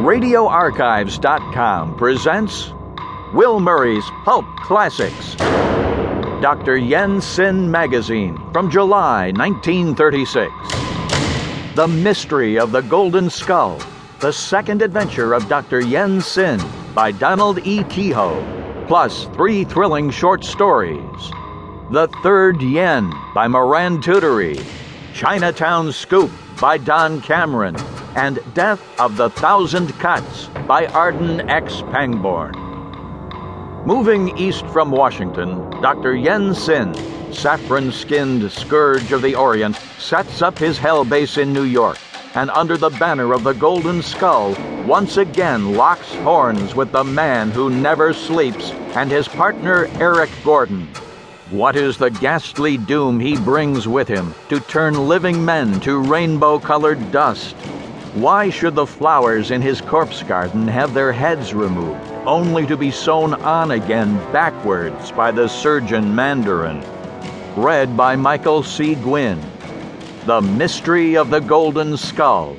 RadioArchives.com presents Will Murray's Pulp Classics. Dr. Yen Sin Magazine from July 1936. The Mystery of the Golden Skull, the second adventure of Dr. Yen Sin by Donald E. Keyhoe, plus three thrilling short stories. The Third Yen by Moran Tutory, Chinatown Scoop by Don Cameron, and Death of the Thousand Cuts by Arden X. Pangborn. Moving east from Washington, Dr. Yen Sin, saffron skinned scourge of the Orient, sets up his hell base in New York and under the banner of the Golden Skull, once again locks horns with the man who never sleeps and his partner Eric Gordon. What is the ghastly doom he brings with him to turn living men to rainbow colored dust? Why should the flowers in his corpse garden have their heads removed, only to be sewn on again backwards by the surgeon Mandarin? Read by Michael C. Gwynne. The Mystery of the Golden Skull.